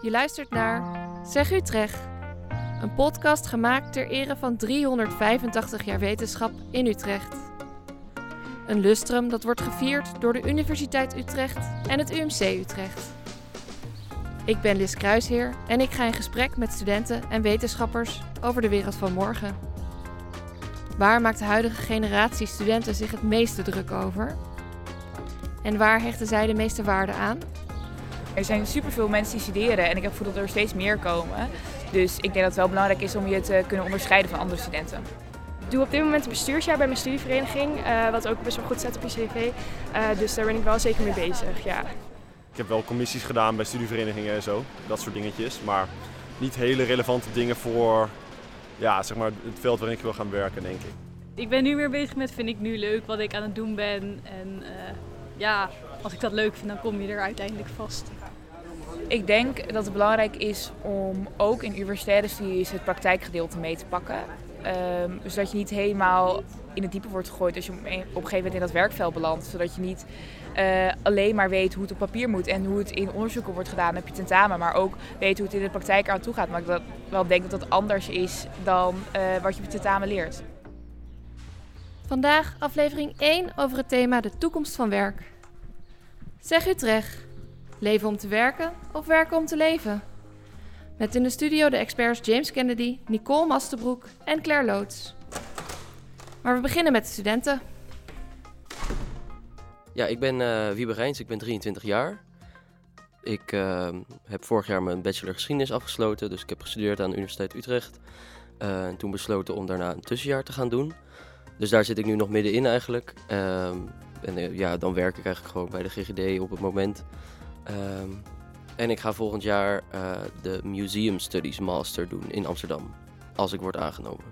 Je luistert naar Zeg Utrecht, een podcast gemaakt ter ere van 385 jaar wetenschap in Utrecht. Een lustrum dat wordt gevierd door de Universiteit Utrecht en het UMC Utrecht. Ik ben Lis Kruisheer en ik ga in gesprek met studenten en wetenschappers over de wereld van morgen. Waar maakt de huidige generatie studenten zich het meeste druk over? En waar hechten zij de meeste waarde aan? Er zijn superveel mensen die studeren en ik heb het gevoel dat er steeds meer komen. Dus ik denk dat het wel belangrijk is om je te kunnen onderscheiden van andere studenten. Ik doe op dit moment een bestuursjaar bij mijn studievereniging, uh, wat ook best wel goed staat op je cv. Uh, dus daar ben ik wel zeker mee bezig, ja. Ik heb wel commissies gedaan bij studieverenigingen en zo, dat soort dingetjes. Maar niet hele relevante dingen voor ja, zeg maar, het veld waarin ik wil gaan werken, denk ik. Ik ben nu weer bezig met, vind ik nu leuk, wat ik aan het doen ben. En uh, ja, als ik dat leuk vind, dan kom je er uiteindelijk vast. Ik denk dat het belangrijk is om ook in universitaire studies het praktijkgedeelte mee te pakken. Um, zodat je niet helemaal in het diepe wordt gegooid als je op een gegeven moment in dat werkveld belandt. Zodat je niet uh, alleen maar weet hoe het op papier moet en hoe het in onderzoeken wordt gedaan op je tentamen. Maar ook weet hoe het in de praktijk aan toe gaat. Maar ik dat wel denk dat dat anders is dan uh, wat je op je tentamen leert. Vandaag aflevering 1 over het thema de toekomst van werk. Zeg Utrecht. Leven om te werken of werken om te leven? Met in de studio de experts James Kennedy, Nicole Masterbroek en Claire Loods. Maar we beginnen met de studenten. Ja, ik ben uh, Wiebe Rijns, ik ben 23 jaar. Ik uh, heb vorig jaar mijn bachelor geschiedenis afgesloten, dus ik heb gestudeerd aan de Universiteit Utrecht. Uh, en toen besloten om daarna een tussenjaar te gaan doen. Dus daar zit ik nu nog middenin eigenlijk. Ehm, en ja, dan werk ik eigenlijk gewoon bij de GGD op het moment. Um, en ik ga volgend jaar uh, de Museum Studies Master doen in Amsterdam, als ik word aangenomen.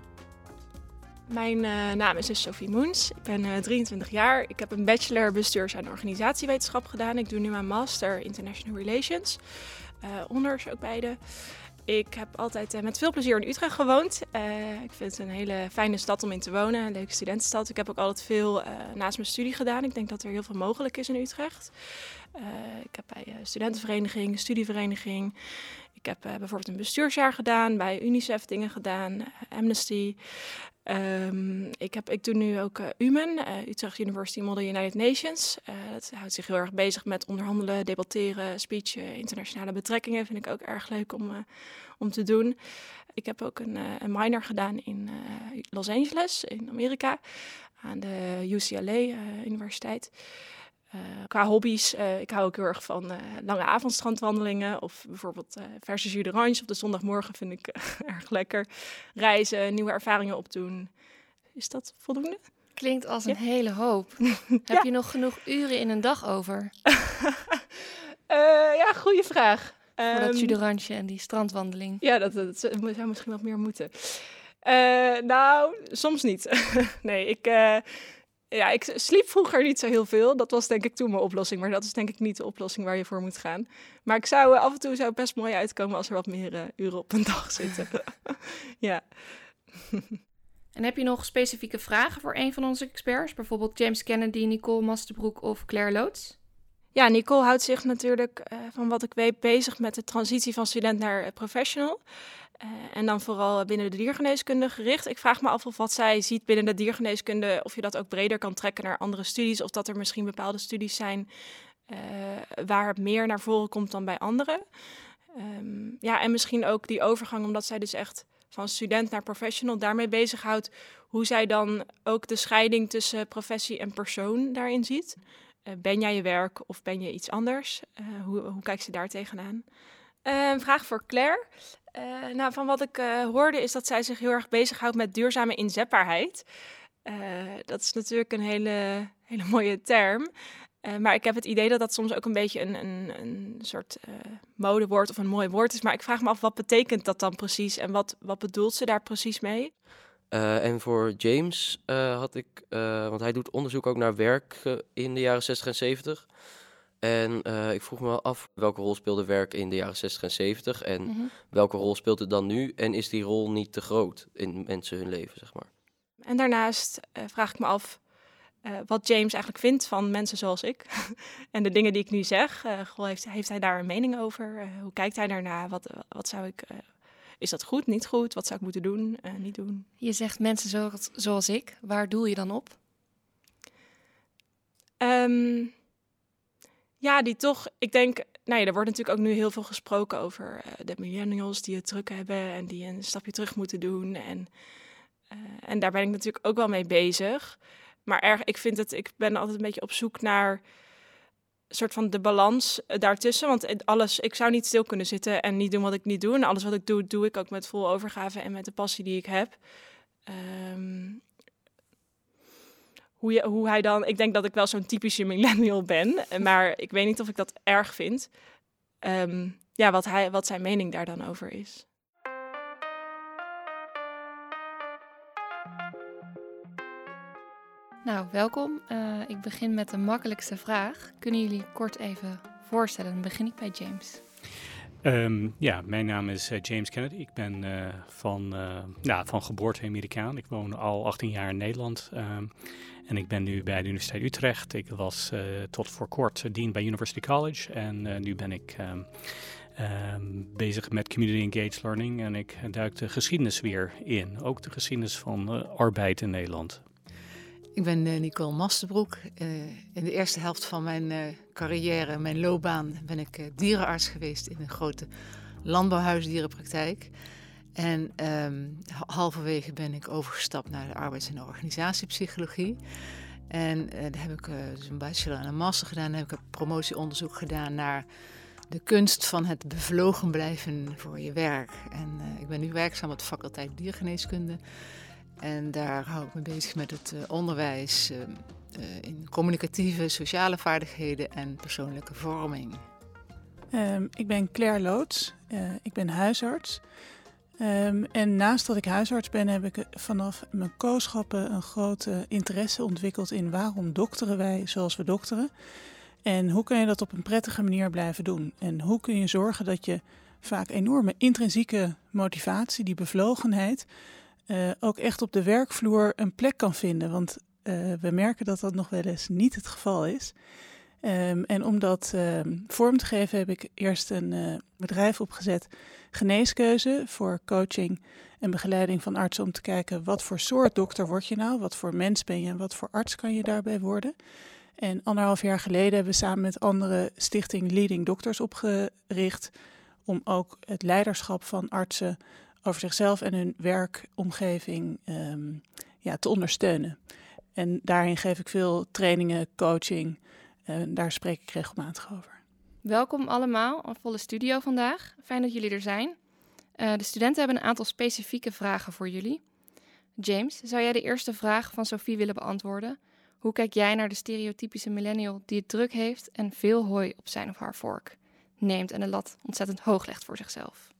Mijn uh, naam is dus Sophie Moens. Ik ben uh, 23 jaar. Ik heb een bachelor bestuurs- en organisatiewetenschap gedaan. Ik doe nu mijn master International Relations. honors ook beide. Ik heb altijd met veel plezier in Utrecht gewoond. ik vind het een hele fijne stad om in te wonen, een leuke studentenstad. Ik heb ook altijd veel naast mijn studie gedaan. Ik denk dat er heel veel mogelijk is in Utrecht. Ik heb bij studentenvereniging, studievereniging. Ik heb uh, bijvoorbeeld een bestuursjaar gedaan, bij UNICEF dingen gedaan, Amnesty. Um, ik, heb, ik doe nu ook UMEN, Utrecht University Model United Nations. dat houdt zich heel erg bezig met onderhandelen, debatteren, speechen, internationale betrekkingen. Vind ik ook erg leuk om, om te doen. Ik heb ook een, een minor gedaan in Los Angeles, in Amerika, aan de UCLA Universiteit. Uh, qua hobby's, uh, ik hou ook heel erg van uh, lange avondstrandwandelingen. Of bijvoorbeeld versus jus d'orange op de zondagmorgen vind ik erg lekker. Reizen, nieuwe ervaringen opdoen. Is dat voldoende? Klinkt als een ja. hele hoop. Heb ja. je nog genoeg uren in een dag over? ja, goede vraag. Voor dat jus d'orange en die strandwandeling. Ja, dat, dat, dat zou misschien wat meer moeten. nou, soms niet. nee, ik ja, ik sliep vroeger niet zo heel veel. Dat was denk ik toen mijn oplossing. Maar dat is denk ik niet de oplossing waar je voor moet gaan. Maar ik zou af en toe zou best mooi uitkomen als er wat meer uh, uren op een dag zitten. ja. en heb je nog specifieke vragen voor een van onze experts? Bijvoorbeeld James Kennedy, Nicole Masterbroek of Claire Loods? Ja, Nicole houdt zich natuurlijk, uh, van wat ik weet, bezig met de transitie van student naar professional. Uh, en dan vooral binnen de diergeneeskunde gericht. Ik vraag me af of wat zij ziet binnen de diergeneeskunde, of je dat ook breder kan trekken naar andere studies, of dat er misschien bepaalde studies zijn uh, waar het meer naar voren komt dan bij anderen. Um, ja, en misschien ook die overgang, omdat zij dus echt van student naar professional daarmee bezighoudt, hoe zij dan ook de scheiding tussen professie en persoon daarin ziet. Uh, ben jij je werk of ben je iets anders? hoe, hoe kijkt ze daar tegenaan? Een vraag voor Claire. Uh, nou, van wat ik uh, hoorde is dat zij zich heel erg bezighoudt met duurzame inzetbaarheid. Dat is natuurlijk een hele, hele mooie term. maar ik heb het idee dat dat soms ook een beetje een, een, een soort modewoord of een mooi woord is. Maar ik vraag me af, wat betekent dat dan precies? En wat, wat bedoelt ze daar precies mee? en voor James had ik, want hij doet onderzoek ook naar werk in de jaren 60 en 70. En uh, ik vroeg me wel af welke rol speelde werk in de jaren 60 en 70 en mm -hmm. welke rol speelt het dan nu en is die rol niet te groot in mensen hun leven, zeg maar. En daarnaast uh, vraag ik me af, wat James eigenlijk vindt van mensen zoals ik. en de dingen die ik nu zeg. heeft, heeft hij daar een mening over? hoe kijkt hij daarna? Wat, wat zou ik is dat goed, niet goed? Wat zou ik moeten doen, uh, niet doen? Je zegt mensen zoals, zoals ik. Waar doel je dan op? Um, ja, die toch, ik denk, nou ja, er wordt natuurlijk ook nu heel veel gesproken over uh, de millennials die het druk hebben en die een stapje terug moeten doen. En, uh, en daar ben ik natuurlijk ook wel mee bezig. Maar erg, ik vind het, ik ben altijd een beetje op zoek naar soort van de balans eh, daartussen. Want alles, ik zou niet stil kunnen zitten en niet doen wat ik niet doe. En alles wat ik doe, doe ik ook met vol overgave en met de passie die ik heb. Um, hoe, hoe hij dan. Ik denk dat ik wel zo'n typische millennial ben. Maar ik weet niet of ik dat erg vind. Um, ja, wat, hij, wat zijn mening daar dan over is. Nou, welkom. Uh, ik begin met de makkelijkste vraag. Kunnen jullie kort even voorstellen? Dan begin ik bij James. Um, ja, mijn naam is uh, James Kennedy. Ik ben uh, van, ja, van geboorte Amerikaan. Ik woon al 18 jaar in Nederland. Um, en ik ben nu bij de Universiteit Utrecht. Ik was tot voor kort dean bij University College. En nu ben ik um, bezig met community engaged learning. En ik duik de geschiedenis weer in. Ook de geschiedenis van arbeid in Nederland. Ik ben Nicole Masterbroek. In de eerste helft van mijn carrière, mijn loopbaan, ben ik dierenarts geweest in een grote landbouwhuisdierenpraktijk. En um, halverwege ben ik overgestapt naar de arbeids- en organisatiepsychologie. En daar heb ik dus een bachelor en een master gedaan. Dan heb ik een promotieonderzoek gedaan naar de kunst van het bevlogen blijven voor je werk. En ik ben nu werkzaam op de faculteit diergeneeskunde. En daar hou ik me bezig met het onderwijs uh, in communicatieve, sociale vaardigheden en persoonlijke vorming. Um, ik ben Claire Loods, ik ben huisarts. Um, en naast dat ik huisarts ben, heb ik vanaf mijn kooschappen een grote interesse ontwikkeld in waarom dokteren wij zoals we dokteren. En hoe kun je dat op een prettige manier blijven doen? En hoe kun je zorgen dat je vaak enorme intrinsieke motivatie, die bevlogenheid, uh, ook echt op de werkvloer een plek kan vinden. Want uh, we merken dat dat nog wel eens niet het geval is. Um, en om dat um, vorm te geven heb ik eerst een uh, bedrijf opgezet, Geneeskeuze, voor coaching en begeleiding van artsen om te kijken wat voor soort dokter word je nou, wat voor mens ben je en wat voor arts kan je daarbij worden. En anderhalf jaar geleden hebben we samen met andere stichting Leading Doctors opgericht om ook het leiderschap van artsen over zichzelf en hun werkomgeving um, ja, te ondersteunen. En daarin geef ik veel trainingen, coaching. En daar spreek ik regelmatig over. Welkom allemaal, een volle studio vandaag. Fijn dat jullie er zijn. Uh, de studenten hebben een aantal specifieke vragen voor jullie. James, zou jij de eerste vraag van Sophie willen beantwoorden? Hoe kijk jij naar de stereotypische millennial die het druk heeft en veel hooi op zijn of haar vork neemt en de lat ontzettend hoog legt voor zichzelf?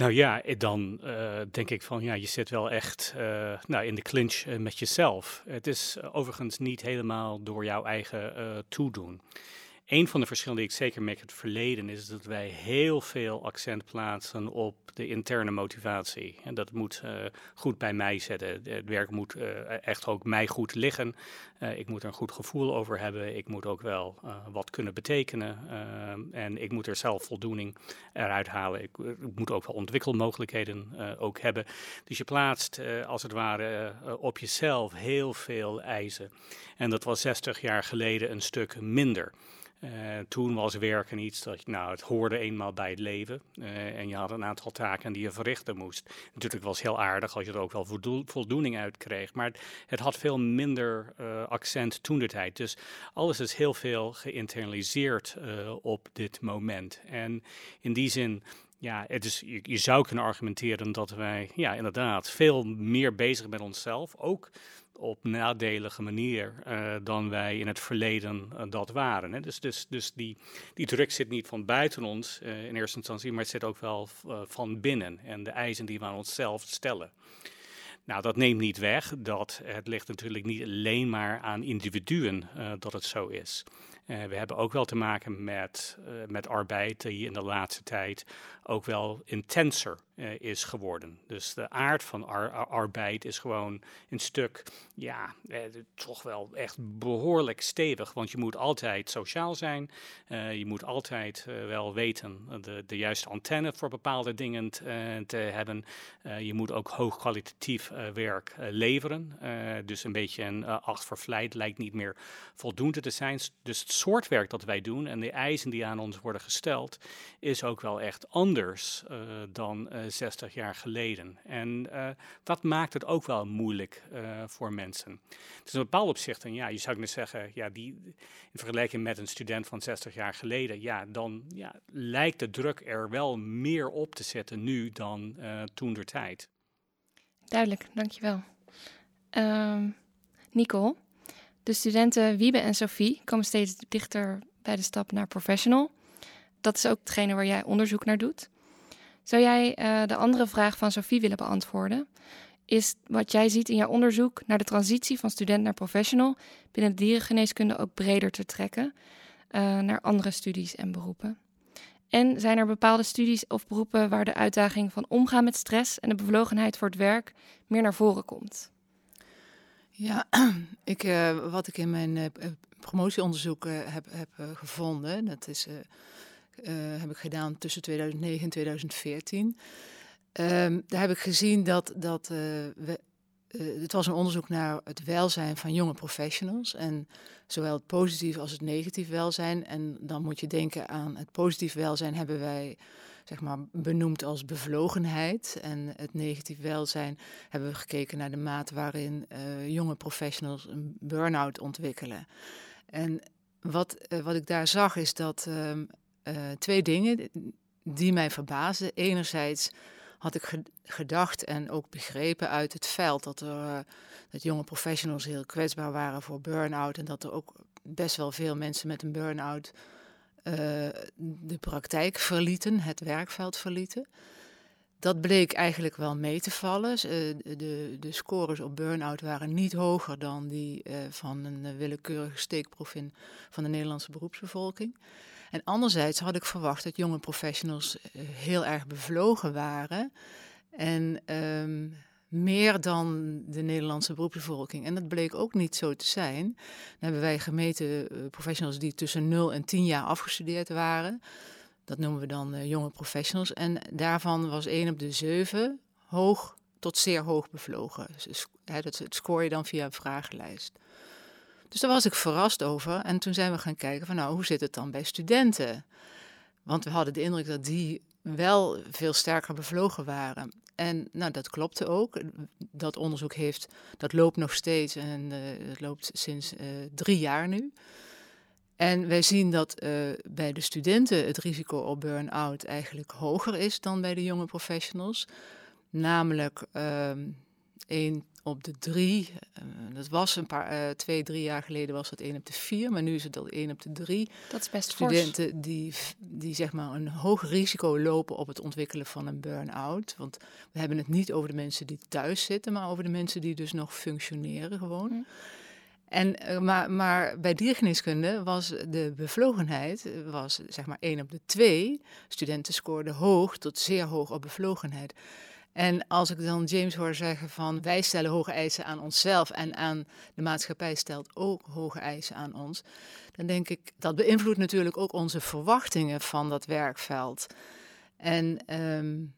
Nou ja, eh, dan uh, denk ik van ja, je zit wel echt uh, nou, in de clinch met jezelf. Het is overigens niet helemaal door jouw eigen toedoen. Een van de verschillen die ik zeker merk het verleden is dat wij heel veel accent plaatsen op de interne motivatie. En dat moet uh, goed bij mij zetten. Het werk moet uh, echt ook mij goed liggen. Uh, ik moet er een goed gevoel over hebben. Ik moet ook wel wat kunnen betekenen. en ik moet er zelf voldoening eruit halen. Ik, ik moet ook wel ontwikkelmogelijkheden ook hebben. Dus je plaatst als het ware op jezelf heel veel eisen. En dat was 60 jaar geleden een stuk minder. Uh, toen was werken iets dat, nou, het hoorde eenmaal bij het leven. Uh, en je had een aantal taken die je verrichten moest. Natuurlijk was het heel aardig als je er ook wel voldoening uit kreeg. Maar het had veel minder uh, accent toen de tijd. Dus alles is heel veel geïnternaliseerd op dit moment. En in die zin ja, je, zou kunnen argumenteren dat wij ja, inderdaad veel meer bezig met onszelf. Ook op nadelige manier uh, dan wij in het verleden uh, dat waren. Hè. Dus, dus, dus die, die druk zit niet van buiten ons uh, in eerste instantie, maar het zit ook wel van binnen en de eisen die we aan onszelf stellen. Nou, dat neemt niet weg dat het ligt natuurlijk niet alleen maar aan individuen dat het zo is. Uh, we hebben ook wel te maken met, uh, met arbeid die in de laatste tijd ook wel intenser uh, is geworden. Dus de aard van ar arbeid is gewoon een stuk, ja, toch wel echt behoorlijk stevig. Want je moet altijd sociaal zijn. je moet altijd wel weten de, de juiste antenne voor bepaalde dingen te hebben. je moet ook hoogkwalitatief werk leveren. dus een beetje een acht voor vlijt lijkt niet meer voldoende te zijn. Dus het soort werk dat wij doen en de eisen die aan ons worden gesteld, is ook wel echt anders dan eh, 60 jaar geleden. En uh, dat maakt het ook wel moeilijk voor mensen. Dus in bepaalde opzichten, ja, je zou kunnen zeggen, ja, die, in vergelijking met een student van 60 jaar geleden, ja, dan ja, lijkt de druk er wel meer op te zetten nu dan toen der tijd. Duidelijk, dankjewel. Um, Nicole, de studenten Wiebe en Sophie komen steeds dichter bij de stap naar professional. Dat is ook hetgene waar jij onderzoek naar doet. Zou jij uh, de andere vraag van Sophie willen beantwoorden? Is wat jij ziet in jouw onderzoek naar de transitie van student naar professional binnen de dierengeneeskunde ook breder te trekken uh, naar andere studies en beroepen? En zijn er bepaalde studies of beroepen waar de uitdaging van omgaan met stress en de bevlogenheid voor het werk meer naar voren komt? Ja, ik, uh, wat ik in mijn promotieonderzoek heb, heb gevonden, dat is, heb ik gedaan tussen 2009 en 2014. Um, ehm, daar heb ik gezien dat, dat we, het was een onderzoek naar het welzijn van jonge professionals. En zowel het positief als het negatief welzijn. En dan moet je denken aan het positief welzijn hebben wij zeg maar, benoemd als bevlogenheid. En het negatief welzijn hebben we gekeken naar de mate waarin jonge professionals een burn-out ontwikkelen. En wat, wat ik daar zag is dat uh, twee dingen die mij verbaasden. Enerzijds had ik gedacht en ook begrepen uit het veld dat, er, dat jonge professionals heel kwetsbaar waren voor burn-out. En dat er ook best wel veel mensen met een burn-out uh, de praktijk verlieten, het werkveld verlieten. Dat bleek eigenlijk wel mee te vallen. De, de scores op burn-out waren niet hoger dan die van een willekeurige steekproef in, van de Nederlandse beroepsbevolking. En anderzijds had ik verwacht dat jonge professionals heel erg bevlogen waren. En um, meer dan de Nederlandse beroepsbevolking. En dat bleek ook niet zo te zijn. Dan hebben wij gemeten uh, professionals die tussen 0 en 10 jaar afgestudeerd waren. Dat noemen we dan uh, jonge professionals. En daarvan was 1 op de 7 hoog tot zeer hoog bevlogen. Dus, hè, dat, dat scoor je dan via een vragenlijst. Dus daar was ik verrast over. En toen zijn we gaan kijken van nou, hoe zit het dan bij studenten? Want we hadden de indruk dat die wel veel sterker bevlogen waren. En nou, dat klopte ook. Dat onderzoek heeft, dat loopt nog steeds en uh, het loopt sinds uh, drie jaar nu. En wij zien dat uh, bij de studenten het risico op burn-out eigenlijk hoger is dan bij de jonge professionals. Namelijk um, één op de drie. Uh, dat was een paar, uh, twee, drie jaar geleden was dat één op de vier, maar nu is het al één op de drie. Dat is best Studenten die, die zeg maar een hoog risico lopen op het ontwikkelen van een burn-out. Want we hebben het niet over de mensen die thuis zitten, maar over de mensen die dus nog functioneren gewoon. Hm. En, uh, maar, maar bij diergeneeskunde was de bevlogenheid, was zeg maar één op de twee. Studenten scoorden hoog tot zeer hoog op bevlogenheid. En als ik dan James hoor zeggen van wij stellen hoge eisen aan onszelf en aan de maatschappij stelt ook hoge eisen aan ons, dan denk ik dat beïnvloedt natuurlijk ook onze verwachtingen van dat werkveld. En um,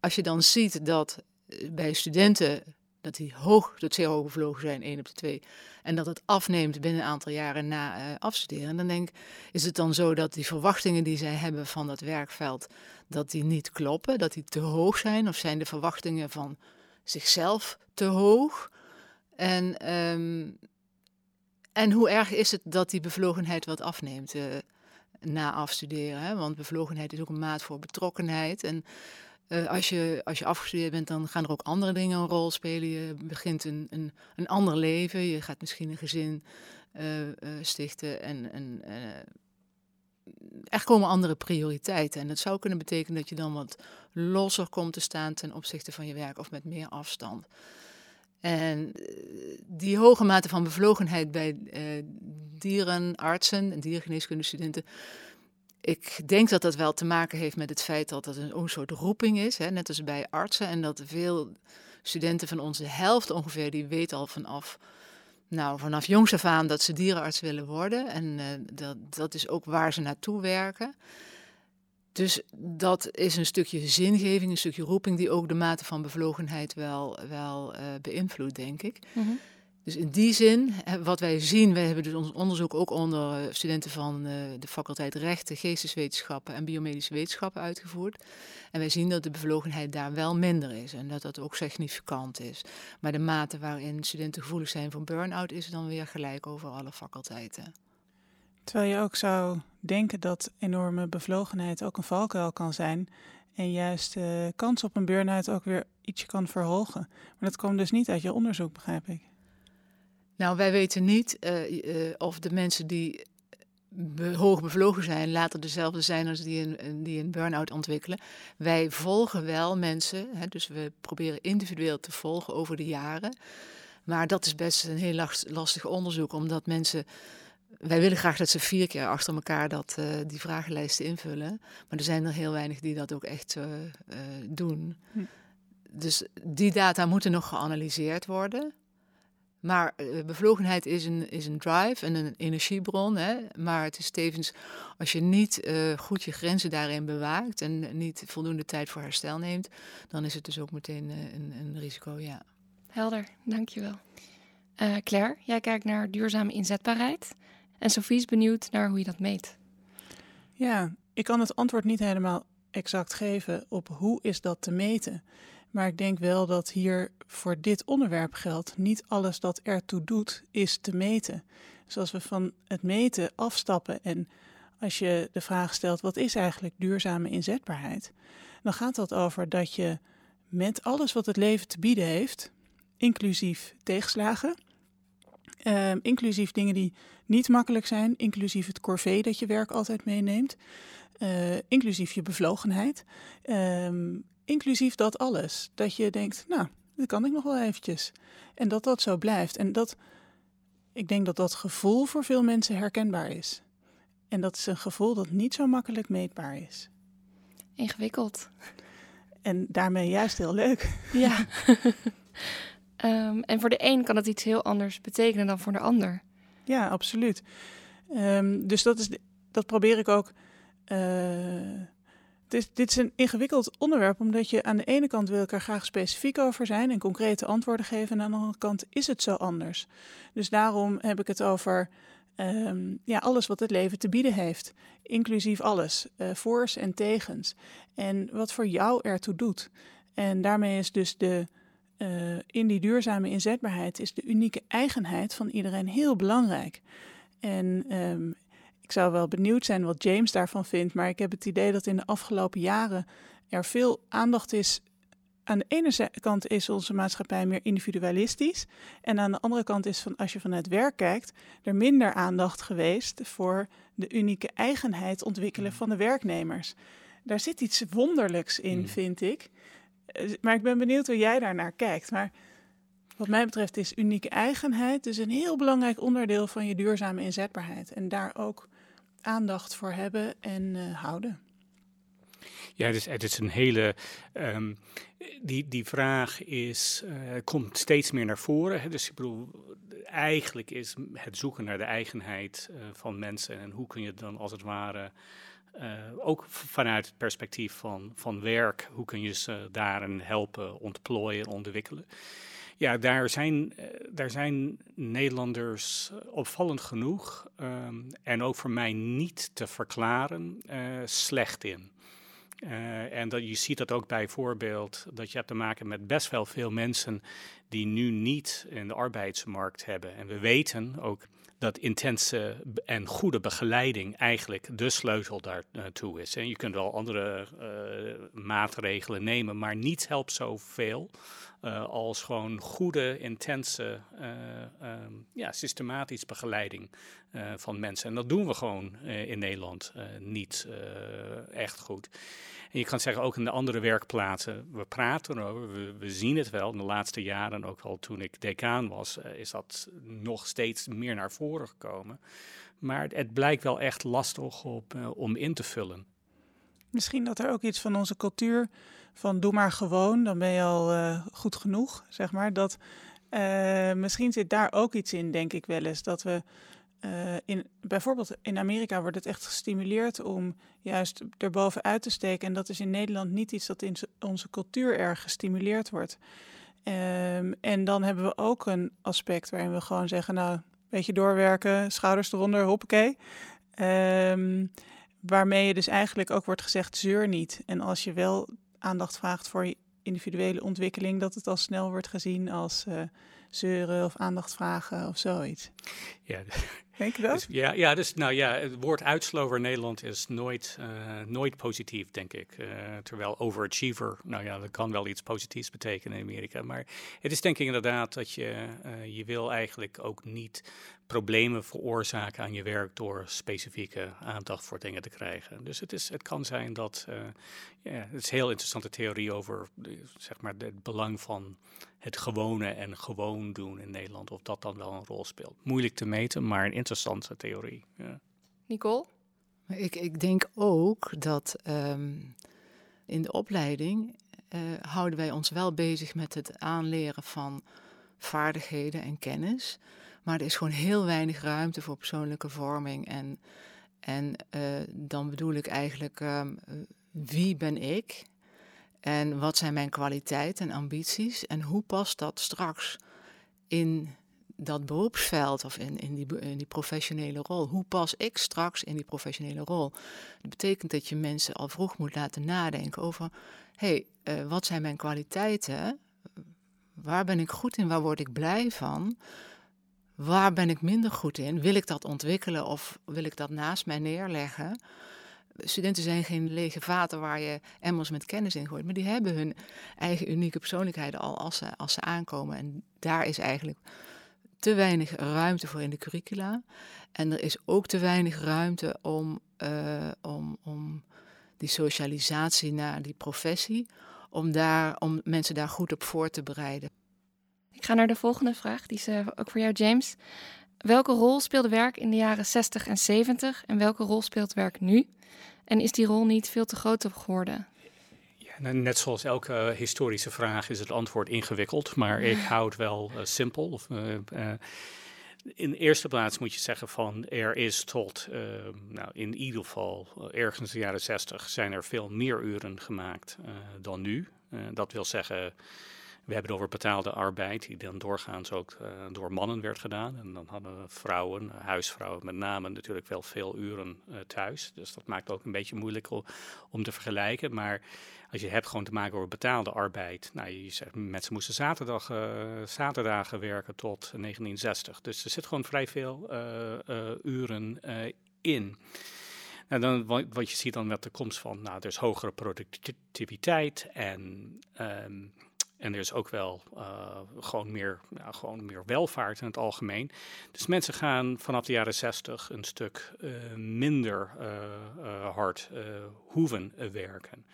als je dan ziet dat eh, bij studenten dat die hoog tot zeer hoog bevlogen zijn, één op de twee. En dat het afneemt binnen een aantal jaren na uh, afstuderen. Dan denk ik, is het dan zo dat die verwachtingen die zij hebben van dat werkveld, dat die niet kloppen, dat die te hoog zijn? Of zijn de verwachtingen van zichzelf te hoog? En, um, en hoe erg is het dat die bevlogenheid wat afneemt uh, na afstuderen? Hè? Want bevlogenheid is ook een maat voor betrokkenheid. En uh, als, je, als je afgestudeerd bent, dan gaan er ook andere dingen een rol spelen. Je begint een, een, een ander leven. Je gaat misschien een gezin uh, uh, stichten. En, en er komen andere prioriteiten. En dat zou kunnen betekenen dat je dan wat losser komt te staan ten opzichte van je werk of met meer afstand. En die hoge mate van bevlogenheid bij dierenartsen en diergeneeskundestudenten ik denk dat dat wel te maken heeft met het feit dat het een, soort roeping is, hè, net als bij artsen. En dat veel studenten van onze helft ongeveer, die weet al vanaf, nou, vanaf jongs af aan dat ze dierenarts willen worden. En uh, dat, dat is ook waar ze naartoe werken. Dus dat is een stukje zingeving, een stukje roeping die ook de mate van bevlogenheid wel, wel uh, beïnvloedt, denk ik. Mm. Dus in die zin, wat wij zien, wij hebben dus ons onderzoek ook onder eh, studenten van de faculteit Rechten, Geesteswetenschappen en Biomedische Wetenschappen uitgevoerd. En wij zien dat de bevlogenheid daar wel minder is en dat dat ook significant is. Maar de mate waarin studenten gevoelig zijn voor burn-out is dan weer gelijk over alle faculteiten. Terwijl je ook zou denken dat enorme bevlogenheid ook een valkuil kan zijn. En juist de kans op een burn-out ook weer ietsje kan verhogen. Maar dat komt dus niet uit je onderzoek, begrijp ik. Nou, wij weten niet uh, uh, of de mensen die be hoog bevlogen zijn, later dezelfde zijn als die een, die een burn-out ontwikkelen. Wij volgen wel mensen, hè, dus we proberen individueel te volgen over de jaren. Maar dat is best een heel lastig onderzoek, omdat mensen. Wij willen graag dat ze vier keer achter elkaar dat, uh, die vragenlijsten invullen. Maar er zijn er heel weinig die dat ook echt doen. Hm. Dus die data moeten nog geanalyseerd worden. Maar uh, bevlogenheid is een, is een drive en een energiebron. Hè? Maar het is tevens, als je niet uh, goed je grenzen daarin bewaakt en niet voldoende tijd voor herstel neemt, dan is het dus ook meteen uh, een, een, risico, ja. Helder, dankjewel. Claire, jij kijkt naar duurzame inzetbaarheid. En Sophie is benieuwd naar hoe je dat meet. Ja, ik kan het antwoord niet helemaal exact geven op hoe is dat te meten. Maar ik denk wel dat hier voor dit onderwerp geldt: niet alles dat ertoe doet, is te meten. Dus als we van het meten afstappen en als je de vraag stelt: wat is eigenlijk duurzame inzetbaarheid? Dan gaat dat over dat je met alles wat het leven te bieden heeft, inclusief tegenslagen, uh, inclusief dingen die niet makkelijk zijn, inclusief het corvée dat je werk altijd meeneemt, uh, inclusief je bevlogenheid, uh, inclusief dat alles. Dat je denkt, nou, dat kan ik nog wel eventjes. En dat dat zo blijft. En dat, ik denk dat dat gevoel voor veel mensen herkenbaar is. En dat is een gevoel dat niet zo makkelijk meetbaar is. Ingewikkeld. En daarmee juist heel leuk. Ja. um, en voor de een kan het iets heel anders betekenen dan voor de ander. Ja, absoluut. Um, dus dat, is, dat probeer ik ook. Uh, dit, dit is een ingewikkeld onderwerp, omdat je aan de ene kant wil ik er graag specifiek over zijn en concrete antwoorden geven. En aan de andere kant is het zo anders. Dus daarom heb ik het over um, ja, alles wat het leven te bieden heeft. Inclusief alles, uh, voors en tegens. En wat voor jou ertoe doet. En daarmee is dus de, uh, in die duurzame inzetbaarheid is de unieke eigenheid van iedereen heel belangrijk. En um, ik zou wel benieuwd zijn wat James daarvan vindt, maar ik heb het idee dat in de afgelopen jaren er veel aandacht is. Aan de ene kant is onze maatschappij meer individualistisch. En aan de andere kant is van als je vanuit werk kijkt, er minder aandacht geweest voor de unieke eigenheid ontwikkelen van de werknemers. Daar zit iets wonderlijks in, mm. vind ik. Eh, maar ik ben benieuwd hoe jij daarnaar kijkt. Maar wat mij betreft is unieke eigenheid dus een heel belangrijk onderdeel van je duurzame inzetbaarheid. En daar ook aandacht voor hebben en uh, houden. Ja, dus het is een hele. Um, die, die vraag is, uh, komt steeds meer naar voren. Hè? Dus ik bedoel, eigenlijk is het zoeken naar de eigenheid uh, van mensen en hoe kun je dan als het ware. Ook vanuit het perspectief van, van werk, hoe kun je ze daarin helpen ontplooien, ontwikkelen. Ja, daar zijn, eh, daar zijn Nederlanders eh, opvallend genoeg um, en ook voor mij niet te verklaren uh, slecht in. En dat, je ziet dat ook bijvoorbeeld dat je hebt te maken met best wel veel mensen die nu niet in de arbeidsmarkt hebben. En we weten ook dat intense en goede begeleiding eigenlijk de sleutel daartoe is. En je kunt wel andere uh, maatregelen nemen, maar niets helpt zoveel uh, als gewoon goede, intense, uh, um, ja, systematisch begeleiding van mensen. En dat doen we gewoon in Nederland niet echt goed. En je kan zeggen ook in de andere werkplaatsen, we praten erover, we, zien het wel. In de laatste jaren, ook al toen ik decaan was, uh, is dat nog steeds meer naar voren gekomen. Maar het, blijkt wel echt lastig op, uh, om in te vullen. Misschien dat er ook iets van onze cultuur van doe maar gewoon, dan ben je al uh, goed genoeg, zeg maar. Dat, misschien zit daar ook iets in, denk ik wel eens. Dat we uh, in, bijvoorbeeld in Amerika wordt het echt gestimuleerd om juist erbovenuit te steken. En dat is in Nederland niet iets dat in onze cultuur erg gestimuleerd wordt. Um, en dan hebben we ook een aspect waarin we gewoon zeggen, nou, een beetje doorwerken, schouders eronder, hoppakee. Um, waarmee je dus eigenlijk ook wordt gezegd, zeur niet. En als je wel aandacht vraagt voor je individuele ontwikkeling, dat het al snel wordt gezien als uh, zeuren of aandacht vragen of zoiets. Ja, Denk je dat? Dus, ja, ja, dus, nou ja, het woord uitslover in Nederland is nooit, uh, nooit positief, denk ik. Uh, terwijl overachiever, nou ja, dat kan wel iets positiefs betekenen in Amerika. Maar het is denk ik inderdaad dat je, uh, je wil eigenlijk ook niet problemen veroorzaken aan je werk door specifieke aandacht voor dingen te krijgen. Dus het, is, het kan zijn dat, ja, het is een heel interessante theorie over, zeg maar, het belang van het gewone en gewoon doen in Nederland. Of dat dan wel een rol speelt. Moeilijk te meten, maar een interessante theorie. Ja. Nicole? Ik, ik denk ook dat um, in de opleiding uh, houden wij ons wel bezig met het aanleren van vaardigheden en kennis. Maar er is gewoon heel weinig ruimte voor persoonlijke vorming. En, en uh, dan bedoel ik eigenlijk, um, wie ben ik? En wat zijn mijn kwaliteiten en ambities? En hoe past dat straks in dat beroepsveld of in, in, die, in die professionele rol? Hoe pas ik straks in die professionele rol? Dat betekent dat je mensen al vroeg moet laten nadenken over: hé, hey, uh, wat zijn mijn kwaliteiten? Waar ben ik goed in? Waar word ik blij van? Waar ben ik minder goed in? Wil ik dat ontwikkelen of wil ik dat naast mij neerleggen? studenten zijn geen lege vaten waar je emmers met kennis in gooit. Maar die hebben hun eigen unieke persoonlijkheden al als ze, als ze aankomen. En daar is eigenlijk te weinig ruimte voor in de curricula. En er is ook te weinig ruimte om, uh, om, om die socialisatie naar die professie, om, daar, om mensen daar goed op voor te bereiden. Ik ga naar de volgende vraag, die is uh, ook voor jou, James. Welke rol speelde werk in de jaren 60 en 70 en welke rol speelt werk nu? En is die rol niet veel te groot geworden? Ja, net zoals elke historische vraag is het antwoord ingewikkeld, maar ik hou het wel uh, simpel. Of, uh, uh, in de eerste plaats moet je zeggen van er is tot, nou, in ieder geval ergens in de jaren 60 zijn er veel meer uren gemaakt dan nu. dat wil zeggen we hebben het over betaalde arbeid, die dan doorgaans ook uh, door mannen werd gedaan. En dan hadden vrouwen, huisvrouwen met name, natuurlijk wel veel uren uh, thuis. Dus dat maakt ook een beetje moeilijk om te vergelijken. Maar als je hebt gewoon te maken over betaalde arbeid. Nou, je zegt, mensen moesten zaterdag, zaterdagen werken tot 1960. Dus er zit gewoon vrij veel uren in. En dan, wat je ziet dan met de komst van, nou, is hogere productiviteit en... Um, en er is ook wel uh, gewoon, meer, gewoon meer welvaart in het algemeen. Dus mensen gaan vanaf de jaren 60 een stuk uh, minder uh, hard hoeven werken.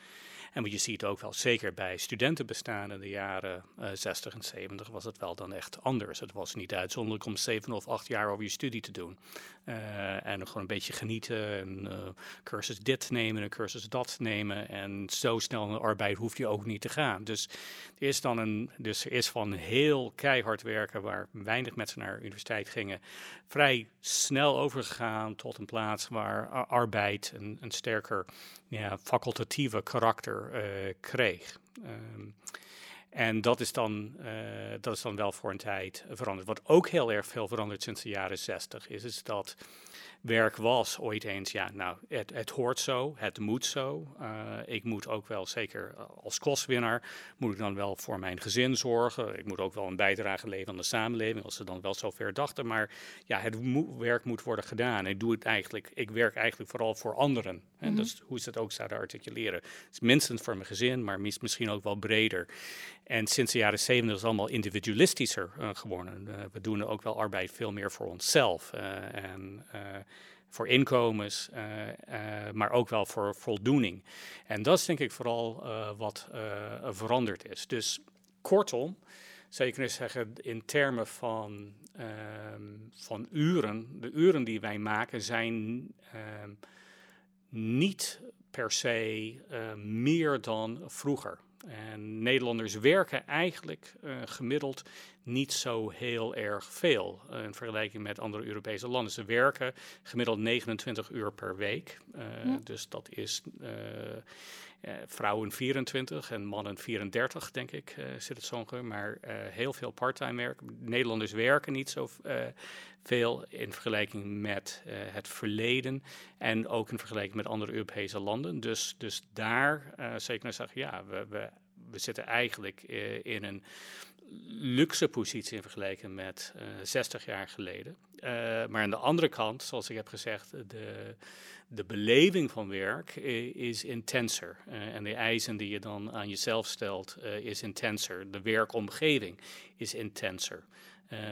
En je ziet ook wel, zeker bij studentenbestaan in de jaren uh, 60 en 70, was het wel dan echt anders. Het was niet uitzonderlijk om zeven of acht jaar over je studie te doen. Uh, en gewoon een beetje genieten, een uh, cursus dit nemen, een cursus dat nemen. En zo snel de arbeid hoef je ook niet te gaan. Dus er is dan een, dus er is van heel keihard werken, waar weinig mensen naar universiteit gingen, vrij snel overgegaan tot een plaats waar arbeid een, een sterker ja, facultatieve karakter uh, kreeg. Um, en dat is, dan, uh, dat is dan wel voor een tijd veranderd. Wat ook heel erg veel veranderd sinds de jaren zestig is, is dat werk was ooit eens, ja, nou, het, het hoort zo, het moet zo. Uh, ik moet ook wel, zeker als kostwinnaar, moet ik dan wel voor mijn gezin zorgen. Ik moet ook wel een bijdrage leveren aan de samenleving, als ze dan wel zover dachten. Maar ja, het mo werk moet worden gedaan. Ik doe het eigenlijk, ik werk eigenlijk vooral voor anderen. Mm -hmm. Dus hoe ze het ook zouden articuleren. Het is minstens voor mijn gezin, maar mis, misschien ook wel breder. En sinds de jaren zeventig is het allemaal individualistischer uh, geworden. Uh, we doen ook wel arbeid veel meer voor onszelf. Uh, en voor inkomens, maar ook wel voor voldoening. En dat is denk ik vooral wat veranderd is. Dus kortom, zou je kunnen zeggen in termen van, ehm, van uren, de uren die wij maken zijn ehm, niet per se meer dan vroeger. En Nederlanders werken eigenlijk uh, gemiddeld niet zo heel erg veel uh, in vergelijking met andere Europese landen. Ze werken gemiddeld 29 uur per week. Uh, ja. Dus dat is vrouwen 24 en mannen 34, denk ik, zit het zo ongeveer. Maar heel veel parttime werk. Nederlanders werken niet zo veel in vergelijking met het verleden en ook in vergelijking met andere Europese landen. Dus, dus daar zeker zeggen, ja, we, we, we zitten eigenlijk in een luxe positie in vergelijking met uh, 60 jaar geleden. Uh, maar aan de andere kant, zoals ik heb gezegd, de, de beleving van werk is intenser. En de eisen die je dan aan jezelf stelt, is intenser. De werkomgeving is intenser.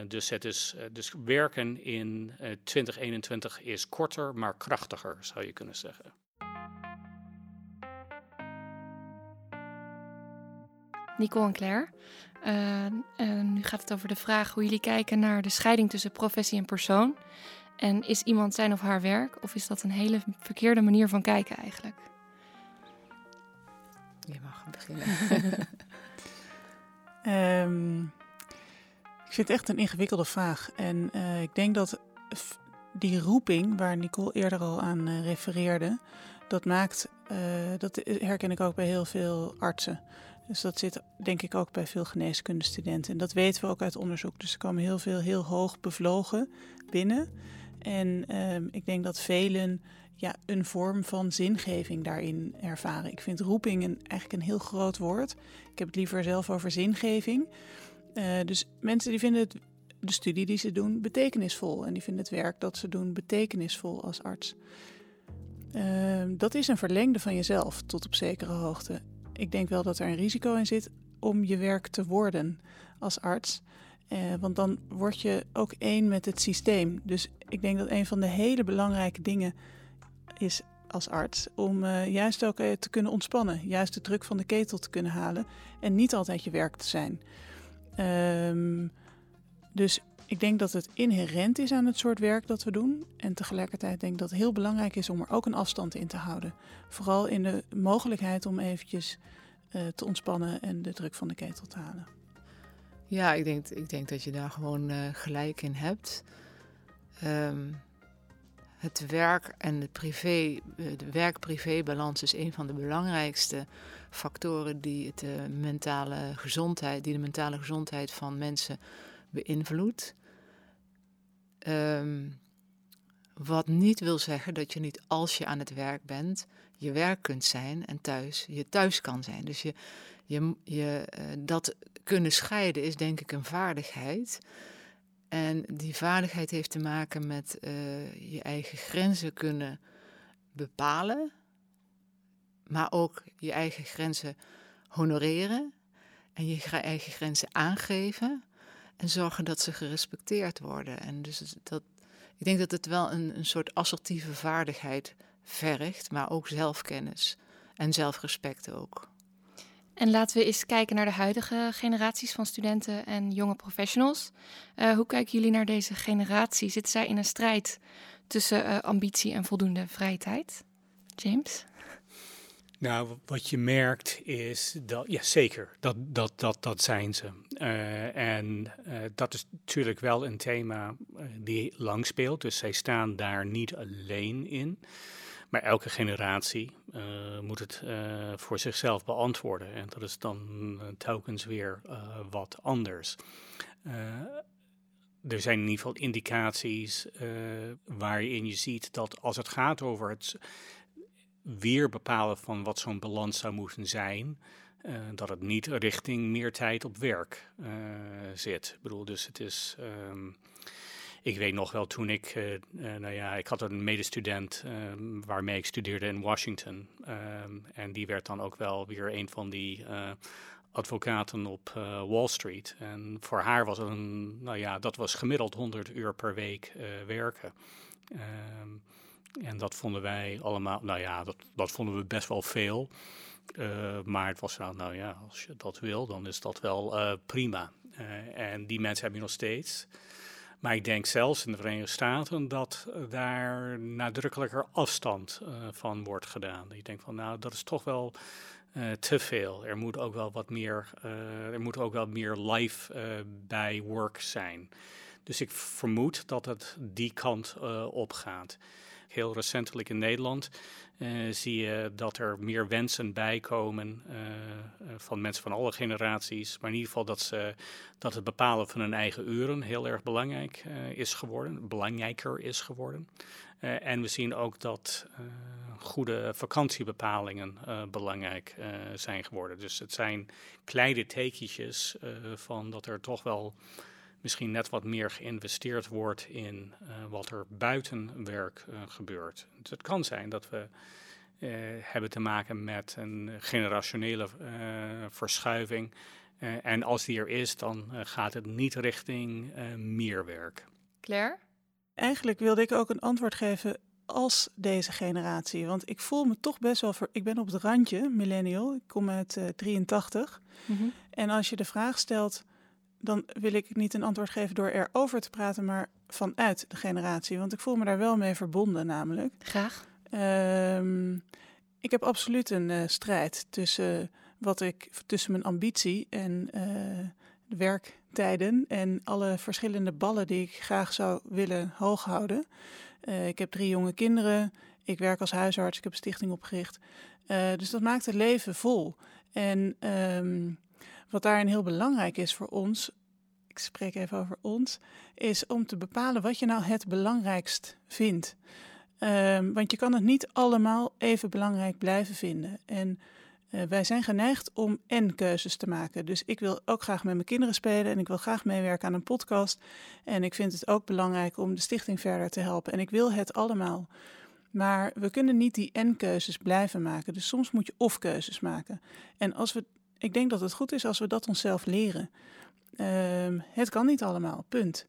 Dus, het is, dus werken in uh, 2021 is korter, maar krachtiger, zou je kunnen zeggen. Nicole en Claire. nu gaat het over de vraag hoe jullie kijken naar de scheiding tussen professie en persoon. En is iemand zijn of haar werk, of is dat een hele verkeerde manier van kijken eigenlijk? Je mag beginnen. um, ik vind het echt een ingewikkelde vraag. En uh, ik denk dat die roeping, waar Nicole eerder al aan uh, refereerde, dat maakt, uh, dat herken ik ook bij heel veel artsen. Dus dat zit denk ik ook bij veel geneeskundestudenten. En dat weten we ook uit onderzoek. Dus er komen heel veel heel hoog bevlogen binnen. En ehm, ik denk dat velen ja, een vorm van zingeving daarin ervaren. Ik vind roeping een, eigenlijk een heel groot woord. Ik heb het liever zelf over zingeving. Uh, dus mensen die vinden het, de studie die ze doen betekenisvol. En die vinden het werk dat ze doen betekenisvol als arts. Uh, dat is een verlengde van jezelf tot op zekere hoogte. Ik denk wel dat er een risico in zit om je werk te worden als arts. Uh, want dan word je ook één met het systeem. Dus ik denk dat een van de hele belangrijke dingen is als arts om uh, juist ook uh, te kunnen ontspannen. Juist de druk van de ketel te kunnen halen en niet altijd je werk te zijn. Um, dus ik denk dat het inherent is aan het soort werk dat we doen. En tegelijkertijd denk ik dat het heel belangrijk is om er ook een afstand in te houden. Vooral in de mogelijkheid om eventjes uh, te ontspannen en de druk van de ketel te halen. Ja, ik denk, ik denk dat je daar gewoon uh, gelijk in hebt. Um, het werk en de privé, de werk-privé-balans is een van de belangrijkste factoren die, het, uh, mentale gezondheid, die de mentale gezondheid van mensen beïnvloedt. Um, wat niet wil zeggen dat je niet als je aan het werk bent, je werk kunt zijn en thuis je thuis kan zijn. Dus je, je, je, uh, dat kunnen scheiden is denk ik een vaardigheid. En die vaardigheid heeft te maken met uh, je eigen grenzen kunnen bepalen, maar ook je eigen grenzen honoreren en je eigen grenzen aangeven en zorgen dat ze gerespecteerd worden. En dus dat, ik denk dat het wel een, een soort assertieve vaardigheid vergt, maar ook zelfkennis en zelfrespect ook. En laten we eens kijken naar de huidige generaties van studenten en jonge professionals. Uh, hoe kijken jullie naar deze generatie? Zitten zij in een strijd tussen uh, ambitie en voldoende vrije tijd? James? Nou, wat je merkt is dat, ja zeker, dat, dat, dat, dat zijn ze. Uh, en uh, dat is natuurlijk wel een thema uh, die lang speelt, dus zij staan daar niet alleen in. Maar elke generatie moet het voor zichzelf beantwoorden. En dat is dan telkens weer wat anders. er zijn in ieder geval indicaties waarin je ziet dat als het gaat over het weer bepalen van wat zo'n balans zou moeten zijn. Uh, dat het niet richting meer tijd op werk uh, zit. Ik bedoel, dus het is. Um, ik weet nog wel toen ik, uh, nou ja, ik had een medestudent um, waarmee ik studeerde in Washington. Um, en die werd dan ook wel weer een van die advocaten op Wall Street. En voor haar was een, nou ja, dat was gemiddeld 100 uur per week werken. En dat vonden wij allemaal, nou ja, dat, dat vonden we best wel veel. Uh, maar het was nou, nou ja, als je dat wil, dan is dat wel uh, prima. Uh, en die mensen heb je nog steeds. Maar ik denk zelfs in de Verenigde Staten dat daar nadrukkelijker afstand van wordt gedaan. Ik denk van, nou, dat is toch wel te veel. Er moet ook wel wat meer, er moet ook wel meer live bij work zijn. Dus ik vermoed dat het die kant op gaat. Heel recentelijk in Nederland uh, zie je dat er meer wensen bijkomen uh, van mensen van alle generaties. Maar in ieder geval dat, ze, dat het bepalen van hun eigen uren heel erg belangrijk is geworden, belangrijker is geworden. en we zien ook dat goede vakantiebepalingen belangrijk zijn geworden. Dus het zijn kleine tekentjes van dat er toch wel misschien net wat meer geïnvesteerd wordt in uh, wat er buiten werk uh, gebeurt. Dus het kan zijn dat we uh, hebben te maken met een generationele verschuiving. en als die er is, dan gaat het niet richting meer werk. Claire? Eigenlijk wilde ik ook een antwoord geven als deze generatie. Want ik voel me toch best wel. Voor, ik ben op het randje, millennial. Ik kom uit 83. Mm -hmm. En als je de vraag stelt dan wil ik niet een antwoord geven door erover te praten, maar vanuit de generatie. Want ik voel me daar wel mee verbonden, namelijk. Graag. Um, ik heb absoluut een uh, strijd tussen wat ik tussen mijn ambitie en uh, de werktijden en alle verschillende ballen die ik graag zou willen hoog houden. Uh, ik heb drie jonge kinderen. Ik werk als huisarts. Ik heb een stichting opgericht. dus dat maakt het leven vol. En um, wat daarin heel belangrijk is voor ons, ik spreek even over ons, is om te bepalen wat je nou het belangrijkst vindt. Um, want je kan het niet allemaal even belangrijk blijven vinden. En uh, wij zijn geneigd om en keuzes te maken. Dus ik wil ook graag met mijn kinderen spelen en ik wil graag meewerken aan een podcast. En ik vind het ook belangrijk om de stichting verder te helpen. En ik wil het allemaal. Maar we kunnen niet die en-keuzes blijven maken. Dus soms moet je of keuzes maken. En als we ik denk dat het goed is als we dat onszelf leren. Uh, het kan niet allemaal, punt.